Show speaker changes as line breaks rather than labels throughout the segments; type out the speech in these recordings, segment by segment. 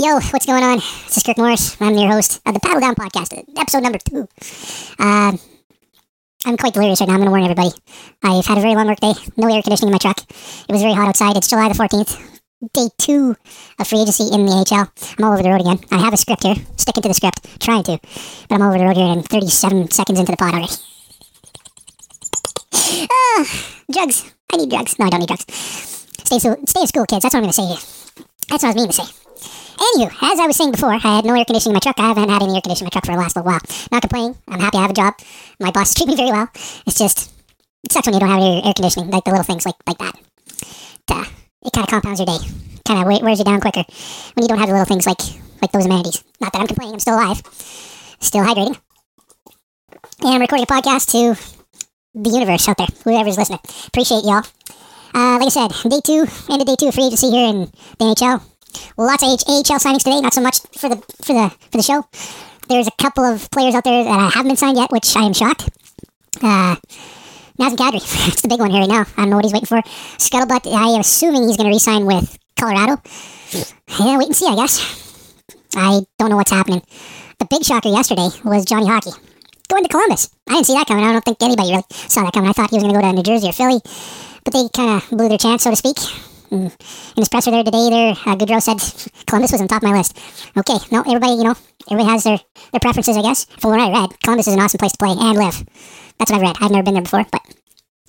Yo, what's going on? This is Kirk Morris. I'm your host of the Paddle Down Podcast, episode number two. Uh, I'm quite delirious right now. I'm going to warn everybody. I've had a very long work day. No air conditioning in my truck. It was very hot outside. It's July the 14th, day two of free agency in the AHL. I'm all over the road again. I have a script here, sticking to the script, trying to, but I'm all over the road here and 37 seconds into the pod already. uh, drugs. I need drugs. No, I don't need drugs. Stay, so, stay in school, kids. That's what I'm going to say here. That's what I was meaning to say. Anywho, as I was saying before, I had no air conditioning in my truck. I haven't had any air conditioning in my truck for the last little while. Not complaining. I'm happy I have a job. My boss treats me very well. It's just, it sucks when you don't have your air conditioning, like the little things like, like that. It, uh, it kind of compounds your day. Kind of wears you down quicker when you don't have the little things like, like those amenities. Not that I'm complaining. I'm still alive. Still hydrating. And I'm recording a podcast to the universe out there, whoever's listening. Appreciate y'all. Uh, like I said, day two, end of day two of free agency here in the NHL. Lots of AHL signings today. Not so much for the for the for the show. There's a couple of players out there that haven't been signed yet, which I am shocked. Uh, Nazem Kadri, it's the big one here right now. I don't know what he's waiting for. Scuttlebutt, I am assuming he's going to resign with Colorado. Yeah, wait and see, I guess. I don't know what's happening. The big shocker yesterday was Johnny Hockey going to Columbus. I didn't see that coming. I don't think anybody really saw that coming. I thought he was going to go to New Jersey or Philly, but they kind of blew their chance, so to speak. Mm. In his presser there today, there uh, Gaudreau said Columbus was on top of my list. Okay, no, everybody, you know, everybody has their, their preferences, I guess. From what I read, Columbus is an awesome place to play and live. That's what I've read. I've never been there before, but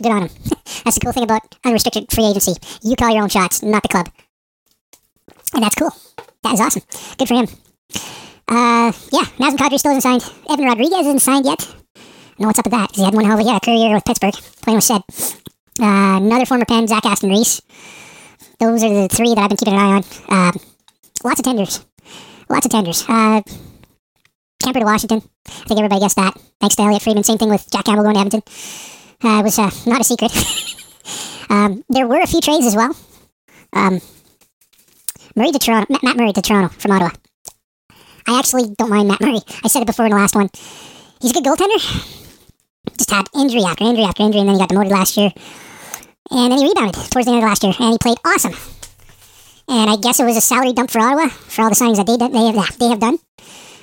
good on him. that's the cool thing about unrestricted free agency. You call your own shots, not the club. And that's cool. That is awesome. Good for him. Uh, yeah, Nazem Kadri still isn't signed. Evan Rodrigues isn't signed yet. I know what's up with that. He had one hell of a career with Pittsburgh, playing with Shed. Uh, another former Penn, Zach Aston Reese. Those are the three that I've been keeping an eye on. Uh, lots of tenders. Lots of tenders. Uh, to Washington. I think everybody guessed that. Thanks to Elliotte Friedman. Same thing with Jack Campbell going to Edmonton. Uh, it was uh, not a secret. um, there were a few trades as well. Um, Murray to Toronto. Matt Murray to Toronto from Ottawa. I actually don't mind Matt Murray. I said it before in the last one. He's a good goaltender. Just had injury after injury after injury, and then he got demoted last year. And then he rebounded towards the end of last year, and he played awesome. And I guess it was a salary dump for Ottawa for all the signings that they, they, have, they have done.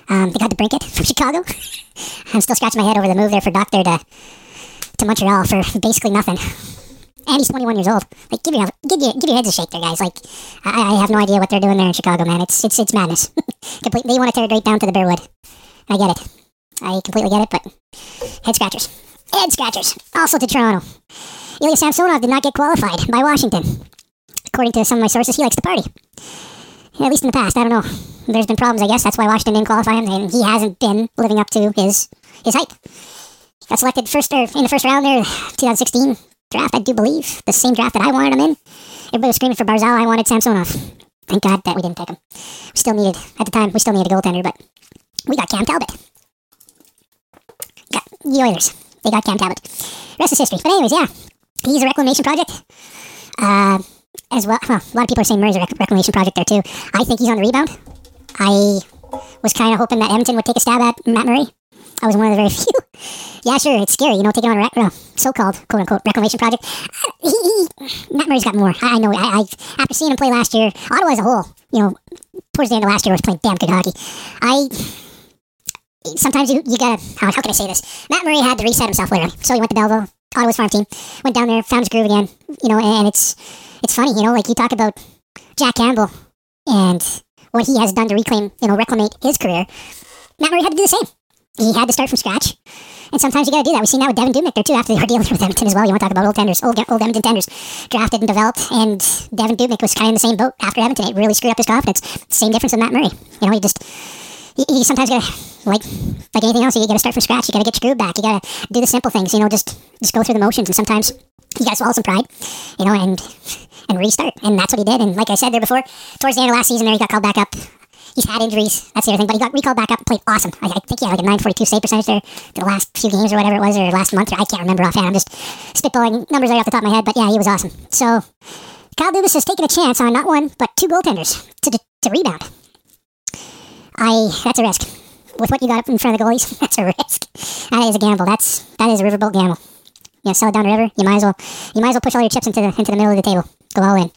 Um, they got DeBrincat from Chicago. I'm still scratching my head over the move there for Doctor to, to Montreal for basically nothing. And he's 21 years old. Like, give your give your give your heads a shake there, guys. Like, I, I have no idea what they're doing there in Chicago, man. It's it's it's madness. Completely, they want to tear it right down to the Bearwood. I get it. I completely get it, but head scratchers. Head scratchers. Also to Toronto. Ilya Samsonov did not get qualified by Washington. According to some of my sources, he likes to party. At least in the past, I don't know. There's been problems, I guess. That's why Washington didn't qualify him, and he hasn't been living up to his his hype. Got selected first or in the first round there, 2016 draft, I do believe. The same draft that I wanted him in. Everybody was screaming for Barzal. I wanted Samsonov. Thank God that we didn't take him. We still needed, at the time, we still needed a goaltender, but we got Cam Talbot. Got the Oilers. They got Cam Talbot. Rest is history. But anyways, yeah. He's a reclamation project. Uh, as well, well, a lot of people are saying Murray's a rec- reclamation project there too. I think he's on the rebound. I was kind of hoping that Edmonton would take a stab at Matt Murray. I was one of the very few. yeah, sure, it's scary, you know, taking on a rec- uh, so-called quote-unquote reclamation project. Uh, he, he, Matt Murray's got more. I, I know. I, I after seeing him play last year, Ottawa as a whole, you know, towards the end of last year was playing damn good hockey. I sometimes you, you gotta how, how can I say this? Matt Murray had to reset himself literally. So he went to Belleville, Ottawa's farm team, went down there, found his groove again. You know, and it's it's funny, you know, like you talk about Jack Campbell and what he has done to reclaim, you know, reclaim his career. Matt Murray had to do the same. He had to start from scratch. And sometimes you got to do that. We've seen that with Devan Dubnyk there too after they were dealing with Edmonton as well. You want to talk about old tenders, old, old Edmonton tenders, drafted and developed. And Devan Dubnyk was kind of in the same boat after Edmonton. It really screwed up his confidence. Same difference with Matt Murray. You know, he just you, you sometimes gotta like like anything else. You gotta start from scratch. You gotta get your groove back. You gotta do the simple things. You know, just just go through the motions. And sometimes you gotta swallow some pride. You know, and and restart. And that's what he did. And like I said there before, towards the end of last season, there he got called back up. He's had injuries. That's the other thing. But he got recalled back up played awesome. I, I think he had like a 942 save percentage there the last few games or whatever it was, or last month. Or I can't remember offhand. I'm just spitballing numbers right off the top of my head. But yeah, he was awesome. So Kyle Dubas has taken a chance on not one, but two goaltenders to, to rebound. I that's a risk. With what you got up in front of the goalies, that's a risk. That is a gamble. That's that is a riverboat gamble. You know, sell it down the river. You might as well you might as well push all your chips into the into the middle of the table. Go all in.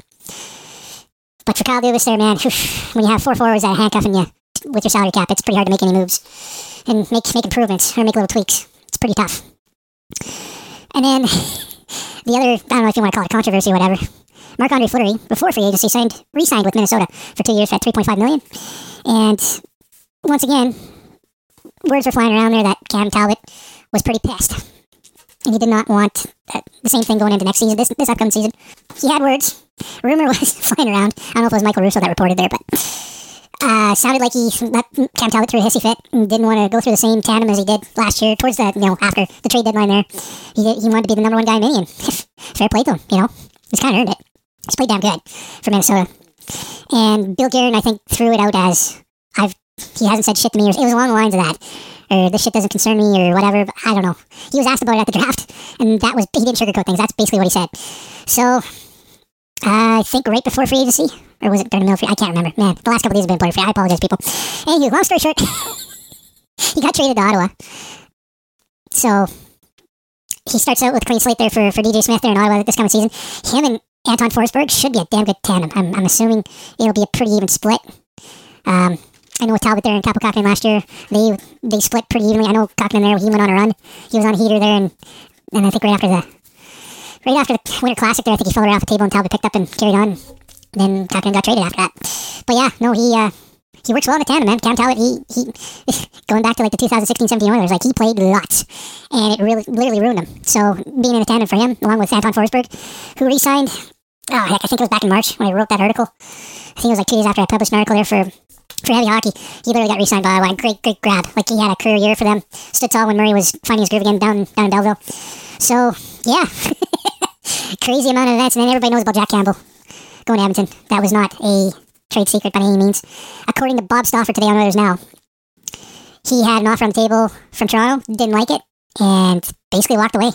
But for Kyle Dubas there, man, when you have four forwards that are handcuffing you with your salary cap, it's pretty hard to make any moves and make make improvements or make little tweaks. It's pretty tough. And then the other, I don't know if you want to call it controversy or whatever. Marc Andre Fleury, before free agency, signed re-signed with Minnesota for two years at 3.5 million. And once again, words were flying around there that Cam Talbot was pretty pissed. And he did not want uh, the same thing going into next season, this, this upcoming season. He had words. Rumor was flying around. I don't know if it was Michael Russo that reported there, but uh, sounded like he let Cam Talbot through a hissy fit and didn't want to go through the same tandem as he did last year towards the, you know, after the trade deadline there. He, he wanted to be the number one guy in Minion. Fair play to him, you know. He's kind of earned it. He's played damn good for Minnesota. And Bill Guerin, I think, threw it out as he hasn't said shit to me, or it was along the lines of that, or this shit doesn't concern me, or whatever. But I don't know. He was asked about it at the draft, and that was he didn't sugarcoat things. That's basically what he said. So I think right before free agency, or was it during the middle free? I can't remember. Man, the last couple of days have been blurry free. I apologize, people. Anyway, long story short, he got traded to Ottawa. So he starts out with a clean slate there for, for DJ Smith there in Ottawa this coming season. Him and Anton Forsberg should be a damn good tandem. I'm, I'm assuming it'll be a pretty even split. Um, I know with Talbot there and Kaapo Kahkonen last year, they they split pretty evenly. I know Kahkonen there, he went on a run. He was on a heater there, and, and I think right after the right after the Winter Classic there, I think he fell right off the table and Talbot picked up and carried on. Then Kahkonen got traded after that. But yeah, no, he uh, he works well in the tandem, man. Cam Talbot, he, he going back to like the 2016-17 Oilers, like he played lots, and it really literally ruined him. So being in a tandem for him, along with Anton Forsberg, who re-signed, oh heck, I think it was back in March when I wrote that article. I think it was like two days after I published an article there for for heavy hockey. He literally got re-signed by Ottawa. Great, great grab. Like he had a career year for them. Stood tall when Murray was finding his groove again down down in Belleville. So yeah, crazy amount of events, and then everybody knows about Jack Campbell going to Edmonton. That was not a trade secret by any means. According to Bob Stauffer today on Oilers Now, he had an offer on the table from Toronto, didn't like it, and basically walked away.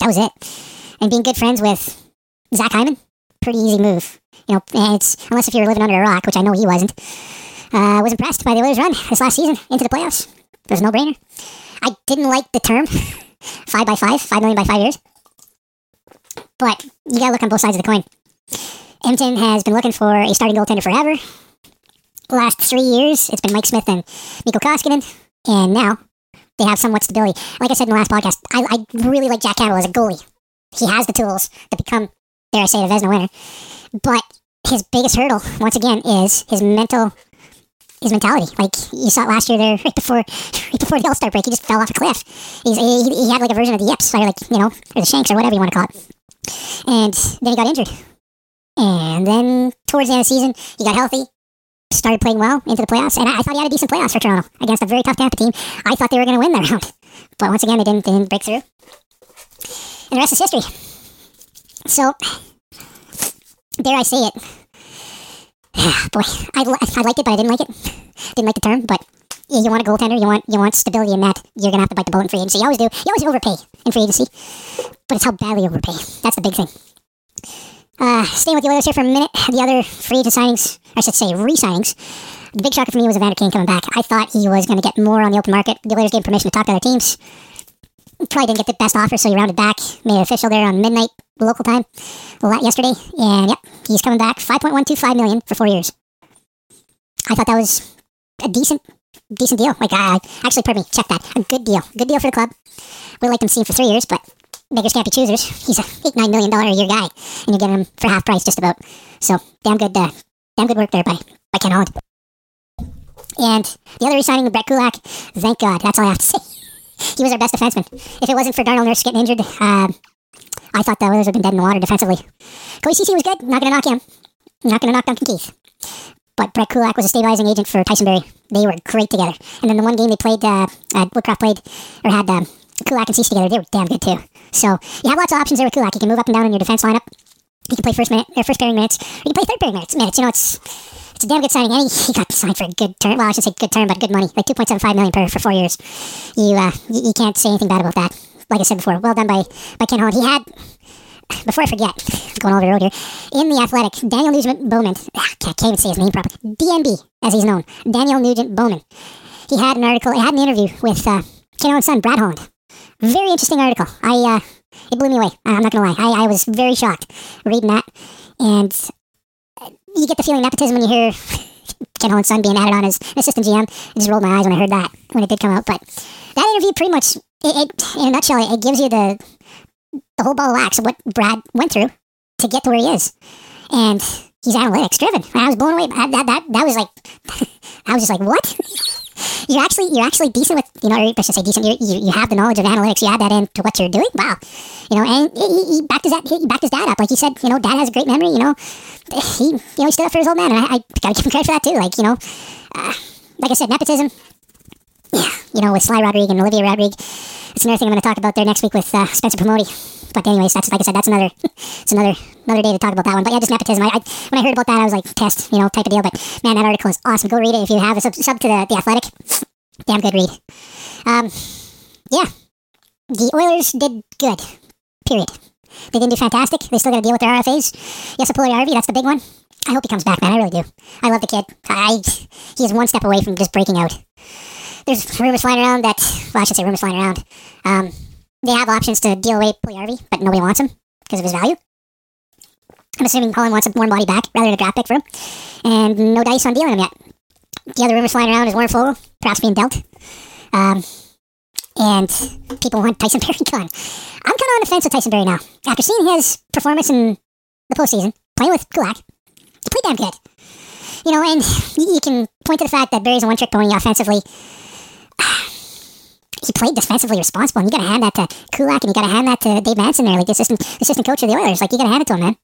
That was it. And being good friends with Zach Hyman, pretty easy move. You know, it's unless if you were living under a rock, which I know he wasn't. Uh, was impressed by the Oilers' run this last season into the playoffs. It was no brainer. I didn't like the term five by five, five million by five years, but you gotta look on both sides of the coin. Edmonton has been looking for a starting goaltender forever. Last three years, it's been Mike Smith and Mikko Koskinen, and now they have somewhat stability. Like I said in the last podcast, I, I really like Jack Campbell as a goalie. He has the tools to become, dare I say, a Vezina winner. But his biggest hurdle, once again, is his mental his mentality. Like you saw it last year there, right before right before the All Star break, he just fell off a cliff. He's, he, he had like a version of the yips, or like you know, or the shanks, or whatever you want to call it. And then he got injured. And then towards the end of the season, he got healthy, started playing well into the playoffs, and I, I thought he had a decent playoffs for Toronto against a very tough Tampa team. I thought they were going to win that round, but once again, they didn't. They didn't break through. And the rest is history. So, dare I say it? Boy, I, I liked it, but I didn't like it. Didn't like the term, but yeah, you want a goaltender, you want you want stability in that. You're gonna have to bite the bullet in free agency. You always do. You always overpay in free agency, but it's how badly you overpay. That's the big thing. Uh, staying with the Oilers here for a minute. The other free agent signings, I should say re-signings. The big shocker for me was Evander Kane coming back. I thought he was going to get more on the open market. The Oilers gave permission to talk to other teams. Probably didn't get the best offer, so he rounded back, made it official there on midnight local time yesterday. And yep, he's coming back. 5.125 million for four years. I thought that was a decent, decent deal. Like, I actually, pardon me, check that. A good deal. Good deal for the club. We like them to see him for three years, but beggars can't be choosers. He's a eight nine million dollar a year guy, and you're getting him for half price just about. So damn good, uh, damn good work there by by Ken Holland. And the other resigning Brett Kulak, thank God. That's all I have to say. He was our best defenseman. If it wasn't for Darnell Nurse getting injured, uh, I thought the Oilers would have been dead in the water defensively. Ceci was good. Not going to knock him. Not going to knock Duncan Keith. But Brett Kulak was a stabilizing agent for Tyson Barrie. They were great together. And then the one game they played, uh, uh, Woodcroft played, or had um, Kulak and Ceci together, they were damn good too. So you have lots of options there with Kulak. You can move up and down in your defense lineup. You can play first minute or first pairing minutes. Or you can play third pairing minutes. Minutes. You know, it's it's a damn good signing. He, got signed for a good term. Well, I should say good term, but good money. Like two point seven five million per for four years. You uh you, you can't say anything bad about that. Like I said before, well done by by Ken Holland. He had before I forget, going over the road here, in the Athletic, Daniel Nugent Bowman, ah, I can't even say his name properly, DNB, as he's known, Daniel Nugent Bowman. He had an article, he had an interview with uh, Ken Holland's son, Brad Holland. Very interesting article. I, uh, it blew me away. I'm not gonna lie. I, I was very shocked reading that, and you get the feeling of nepotism when you hear Ken Holland's son being added on as an assistant GM. I just rolled my eyes when I heard that when it did come out. But that interview pretty much, it, it in a nutshell, it gives you the the whole ball of wax of what Brad went through to get to where he is, and he's analytics driven. I was blown away. That that that, that was like, I was just like, what? you're actually you're actually decent with you know or I should say decent. You, you you have the knowledge of analytics. You add that into what you're doing. Wow, you know, and he, he backed his dad, he backed his dad up. Like he said, you know, dad has a great memory. You know, he you know he stood up for his old man, and I, I gotta give him credit for that too. Like you know, uh, like I said, nepotism. Yeah, you know, with Sly Rodriguez and Olivia Rodrigue. It's another thing I'm going to talk about there next week with uh, Spencer Pomodi. But anyways, that's like I said, that's another, it's another another day to talk about that one. But yeah, just nepotism. I, I when I heard about that, I was like test, you know, type of deal. But man, that article is awesome. Go read it if you have a sub, sub to the, the Athletic. Damn good read. Um, yeah, the Oilers did good. Period. They didn't do fantastic. They still got to deal with their RFAs. Yes, Puljujarvi, that's the big one. I hope he comes back, man. I really do. I love the kid. I he is one step away from just breaking out. There's rumors flying around that well, I should say rumors flying around. Um, they have options to deal away Puljujarvi, but nobody wants him because of his value. I'm assuming Holland wants a warm body back rather than a draft pick for him, and no dice on dealing him yet. The other rumors flying around is Warren Foegele perhaps being dealt. Um, and people want Tyson Barrie gone. I'm kind of on the fence with Tyson Barrie now. After seeing his performance in the postseason, playing with Kulak, he played damn good. You know, and you can point to the fact that Barrie's a one-trick pony offensively. He played defensively responsible, and you got to hand that to Kulak, and you got to hand that to Dave Manson there, like the assistant assistant coach of the Oilers. Like you got to hand it to him, man.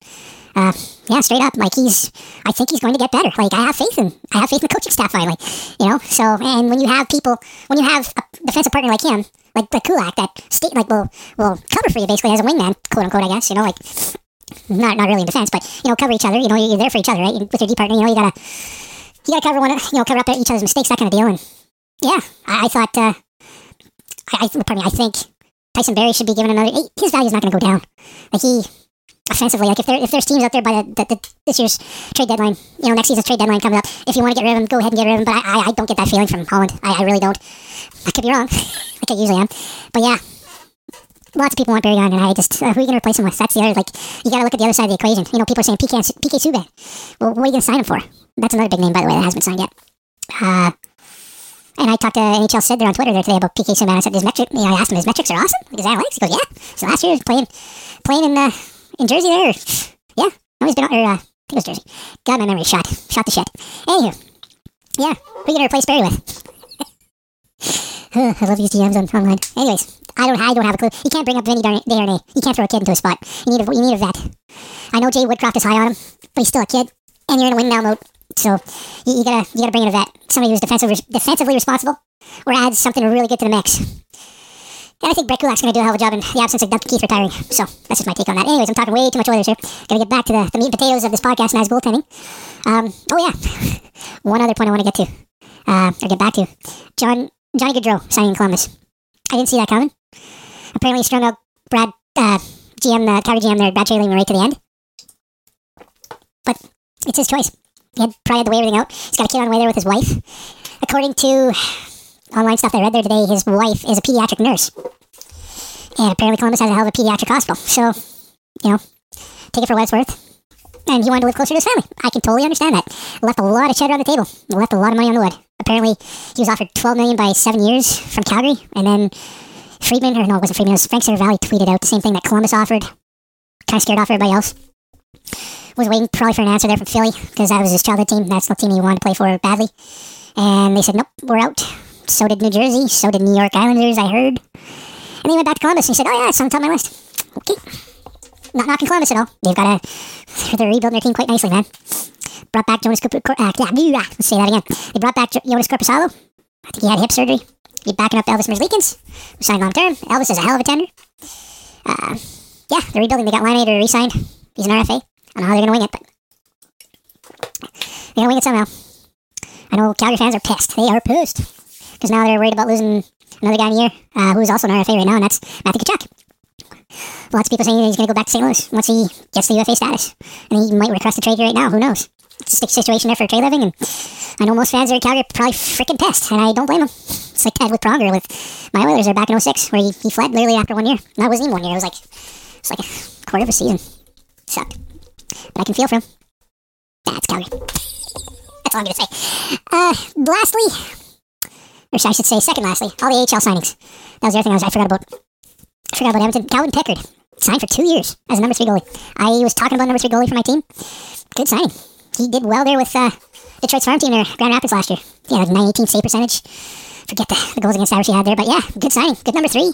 Uh, yeah, straight up. Like he's, I think he's going to get better. Like I have faith in, I have faith in the coaching staff finally. You know, so and when you have people, when you have a defensive partner like him, like the Kulak, that state like will will cover for you basically as a wingman, quote unquote. I guess you know, like not not really in defense, but you know, cover each other. You know, you're there for each other, right? With your D partner, you know, you gotta you gotta cover one, you know, cover up each other's mistakes, that kind of deal. And yeah, I, I thought, uh, I, I pardon me, I think Tyson Barrie should be given another. His value's not going to go down. Like he offensively, like if there if there's teams out there by the, the, the, this year's trade deadline, you know, next season's trade deadline comes up. If you want to get rid of him, go ahead and get rid of him. But I, I, I don't get that feeling from Holland. I, I really don't. I could be wrong, like I usually am. But yeah, lots of people want Barrie on, and I just uh, who are you going to replace him with? That's the other like you got to look at the other side of the equation. You know, people are saying PK PK Subban. Well, what are you going to sign him for? That's another big name, by the way, that hasn't been signed yet. Uh, and I talked to NHL Sid there on Twitter there today about PK Subban. I said his metric. You know, I asked him his metrics are awesome. His analytics. He goes, yeah. So last year he was playing playing in uh, in Jersey there. Yeah, no, he's been or uh, I think it was Jersey. God, my memory shot shot the shit. Anywho, yeah, who are you gonna replace Barrie with? I love these DMs on online. Anyways, I don't I don't have a clue. You can't bring up Vinny Desharnais. You can't throw a kid into a spot. You need a you need a vet. I know Jay Woodcroft is high on him, but he's still a kid, and you're in a win now mode. So you, you, gotta you gotta bring in a vet, somebody who's defensively defensively responsible, or adds something really good to the mix. And I think Brett Kulak's going to do a hell of a job in the absence of Duncan Keith retiring. So that's just my take on that. Anyways, I'm talking way too much Oilers here. To get back to the, the meat and potatoes of this podcast and as goaltending. Um, oh yeah, one other point I want to get to, uh, or get back to, John Johnny Gaudreau signing in Columbus. I didn't see that coming. Apparently, strung out Brad uh, GM, the Calgary GM there, Brad Treliving right to the end. But it's his choice. He had probably had to weigh everything out. He's got a kid on the way there with his wife. According to online stuff I read there today, his wife is a pediatric nurse. And apparently Columbus has a hell of a pediatric hospital. So, you know, take it for what it's worth. And he wanted to live closer to his family. I can totally understand that. Left a lot of cheddar on the table. Left a lot of money on the wood. Apparently, he was offered 12 million by seven years from Calgary, and then Friedman, or no, it wasn't Friedman, it was Frank Valley tweeted out the same thing that Columbus offered. Kind of scared off everybody else. Was waiting probably for an answer there from Philly because that was his childhood team. That's the team he wanted to play for badly. And they said, nope, we're out. So did New Jersey. So did New York Islanders, I heard. And he went back to Columbus and he said, oh, yeah, it's on top of my list. Okay. Not knocking Columbus at all. They've got a, they're rebuilding their team quite nicely, man. Brought back Jonas Cooper, uh, yeah, let's say that again. They brought back Jonas Korpisalo. I think he had hip surgery. He's backing up Elvis Merzlikins, who signed long term. Elvis is a hell of a tender. Uh, yeah, they're rebuilding. They got Laine to re-signed. He's an RFA. I don't know how they're going to wing it, but they're going to wing it somehow. I know Calgary fans are pissed. They are pissed. Because now they're worried about losing another guy in the year uh, who's also an RFA right now, and that's Matthew Tkachuk. Lots of people saying he's going to go back to St. Louis once he gets the UFA status. And he might request a trade here right now. Who knows? It's a situation there for Treliving, and I know most fans are in Calgary probably freaking pissed, and I don't blame them. It's like Ted with Pronger with my Oilers are back in 06, where he, he fled literally after one year. That wasn't even one year. It was like, it's like a quarter of a season. Sucked. But I can feel from. That's Calgary. That's all I'm going to say. Uh, lastly, or I should say second lastly, all the AHL signings. That was the other thing I, was, I forgot about. I forgot about Edmonton. Calvin Pickard signed for two years as a number three goalie. I was talking about number three goalie for my team. Good signing. He did well there with uh, Detroit's farm team there, Grand Rapids last year. Yeah, like 918 save percentage. Forget the, the goals against average he had there, but yeah, good signing. Good number three.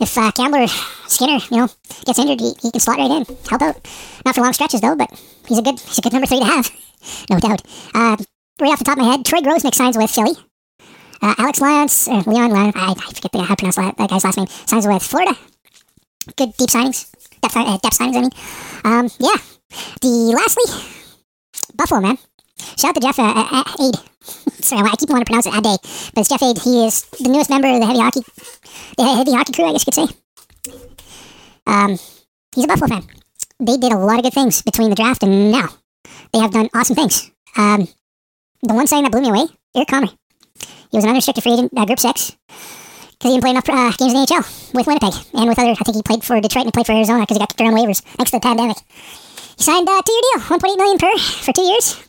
If uh, Campbell or Skinner, you know, gets injured, he, he can slot right in, help out. Not for long stretches though, but he's a good he's a good number three to have, no doubt. Uh, right off the top of my head, Troy Grosenick signs with Philly. Uh, Alex uh, Leon Lance, I, I forget the, how to pronounce that, that guy's last name, signs with Florida. Good deep signings, depth, uh, depth signings, I mean. Um, yeah. The lastly, Buffalo, man. Shout out to Jeff uh, uh, Aid. Sorry, I keep wanting to pronounce it Ade, but it's Jeff Aid. He is the newest member of the heavy hockey, the heavy hockey crew, I guess you could say. Um, he's a Buffalo fan. They did a lot of good things between the draft and now. They have done awesome things. Um, the one signing that blew me away, Eric Comrie. He was an unrestricted free agent, uh, Group 6, because he didn't play enough uh, games in the NHL with Winnipeg and with other, I think he played for Detroit and played for Arizona because he got kicked around waivers thanks to the pandemic. He signed a two-year deal, 1.8 million per for two years.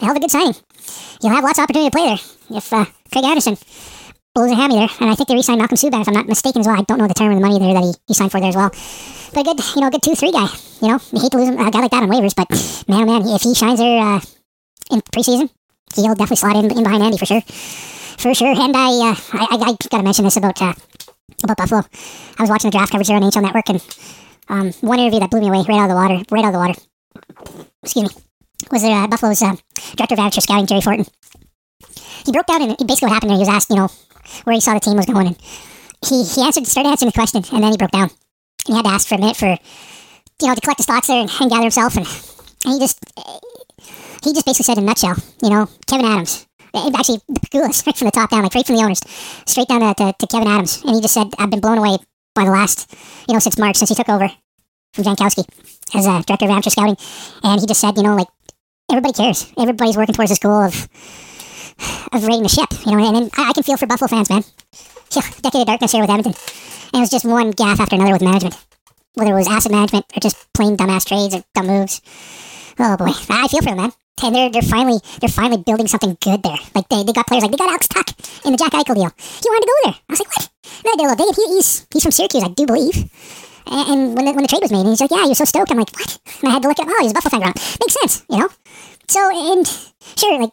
Hell of a good signing. You'll have lots of opportunity to play there if uh, Craig Anderson blows a hammy there. And I think they re-signed Malcolm Subban, if I'm not mistaken as well. I don't know the term of the money there that he, he signed for there as well. But a good, you know, good two-three guy. You know, you hate to lose a guy like that on waivers, but man, oh man, if he shines there uh, in preseason, he'll definitely slot in, in behind Andy for sure, for sure. And I, uh, I, I, I gotta mention this about uh, about Buffalo. I was watching the draft coverage there on NHL Network, and um, one interview that blew me away right out of the water, right out of the water. Excuse me, was uh, Buffalo's uh, director of amateur scouting, Jerry Forton. He broke down and it basically what happened there. He was asked, you know, where he saw the team was going, and he he answered, started answering the question, and then he broke down. And he had to ask for a minute for, you know, to collect his thoughts there and, and gather himself, and, and he just he just basically said in a nutshell, you know, Kevin Adams. eh, Actually, the Pegula, straight from the top down, like right from the owners, straight down to, to, to Kevin Adams. And he just said, I've been blown away by the last, you know, since March, since he took over from Jankowski as a director of amateur scouting. And he just said, you know, like, everybody cares. Everybody's working towards this goal of of raiding the ship, you know, and, and I, I can feel for Buffalo fans, man. Yeah, decade of darkness here with Edmonton. And it was just one gaff after another with management. Whether it was asset management or just plain dumbass trades or dumb moves. Oh boy, I feel for them, man. And they're they're finally they're finally building something good there. Like they, they got players like they got Alex Tuch in the Jack Eichel deal. He wanted to go there. I was like, what? And I did a little. He, he's he's from Syracuse, I do believe. And, when the, when the trade was made, and he's like, yeah, you're so stoked. I'm like, what? And I had to look at. Oh, he's a Buffalo fan. Makes sense, you know. So and sure, like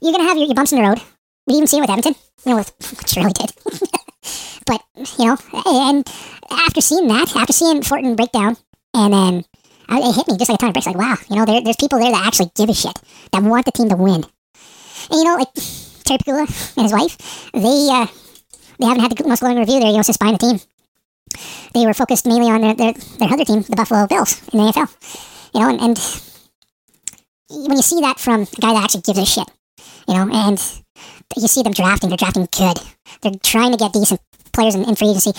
you're gonna have your, your bumps in the road. We even seen it with Edmonton. You know, with, which really did. but you know, and after seeing that, after seeing Forton break down, and then uh, it hit me just like a ton of bricks. Like, wow, you know, there, there's people there that actually give a shit, that want the team to win. And you know, like Terry Pegula and his wife, they uh, they haven't had the most glowing review there, you know, since buying the team. They were focused mainly on their, their, their other team, the Buffalo Bills, in the NFL. You know, and, and when you see that from a guy that actually gives a shit, you know, and you see them drafting, they're drafting good. They're trying to get decent players in, in free agency,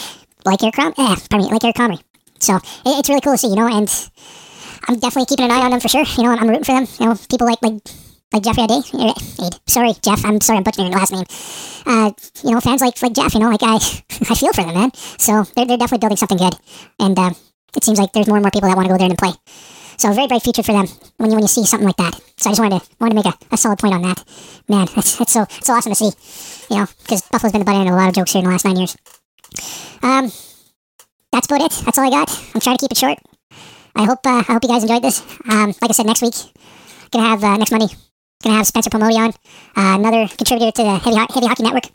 like Eric Crom- eh, pardon me, like Eric Comrie. So it, it's really cool to see, you know, and I'm definitely keeping an eye on them for sure. You know, I'm, I'm rooting for them. You know, people like like like Jeffrey er, Ade. Sorry, Jeff. I'm sorry, I'm butchering your last name. Uh, you know, fans like like Jeff. You know, like I I feel for them, man. So they're they're definitely building something good, and uh, it seems like there's more and more people that want to go there and play. So a very bright future for them when you when you see something like that. So I just wanted to wanted to make a, a solid point on that. Man, that's that's so so awesome to see. You know, because Buffalo's been the butt end of a lot of jokes here in the last nine years. Um, that's about it. That's all I got. I'm trying to keep it short. I hope uh, I hope you guys enjoyed this. Um, like I said, next week gonna have uh, next Monday gonna have Spencer Pomodi on, uh, another contributor to the Heavy, Ho- Heavy Hockey Network.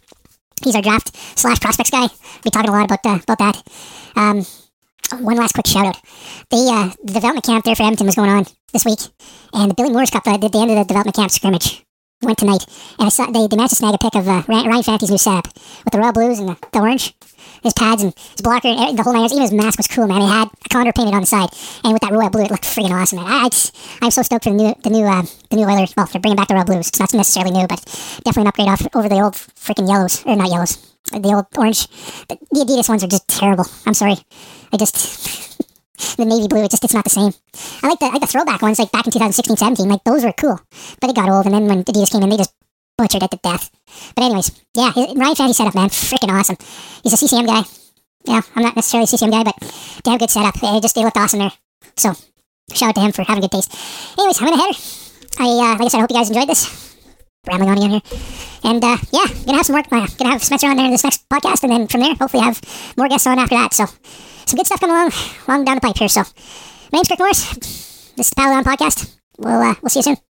He's our draft slash prospects guy. We'll be talking a lot about uh, about that. Um, one last quick shout out. The, uh, the development camp there for Edmonton was going on this week, and the Billy Moores Cup uh, the end of the development camp scrimmage went tonight. And I saw they, they managed to snag a pic of uh, Ryan, Fanti's new sap with the royal blues and the, the orange, his pads and his blocker and the whole nine yards. Even his mask was cool, man. He had a condor painted on the side, and with that royal blue, it looked freaking awesome, man. I, I I'm so stoked for the new the new uh, the new Oilers. Well, they're bringing back the royal blues. It's not necessarily new, but definitely an upgrade off over the old freaking yellows or not yellows, the old orange. The, the Adidas ones are just terrible. I'm sorry. I just the navy blue. It just it's not the same. I like the I like the throwback ones like back in 2016, 17. Like those were cool, but it got old. And then when Adidas came in, they just butchered it to death. But anyways, yeah, Ryan Fanti setup, man, freaking awesome. He's a CCM guy. Yeah, I'm not necessarily a CCM guy, but damn good setup. It just they looked awesome there. So shout out to him for having good taste. Anyways, I'm gonna head. I, uh, like I said, I hope you guys enjoyed this. Rambling on again here. And, uh, yeah, gonna have some work. Uh, gonna have Spencer on there in this next podcast, and then from there, hopefully have more guests on after that. So, some good stuff coming along, along down the pipe here. So, my name's Kirk Morris. This is the Paladon Podcast. We'll, uh, we'll see you soon.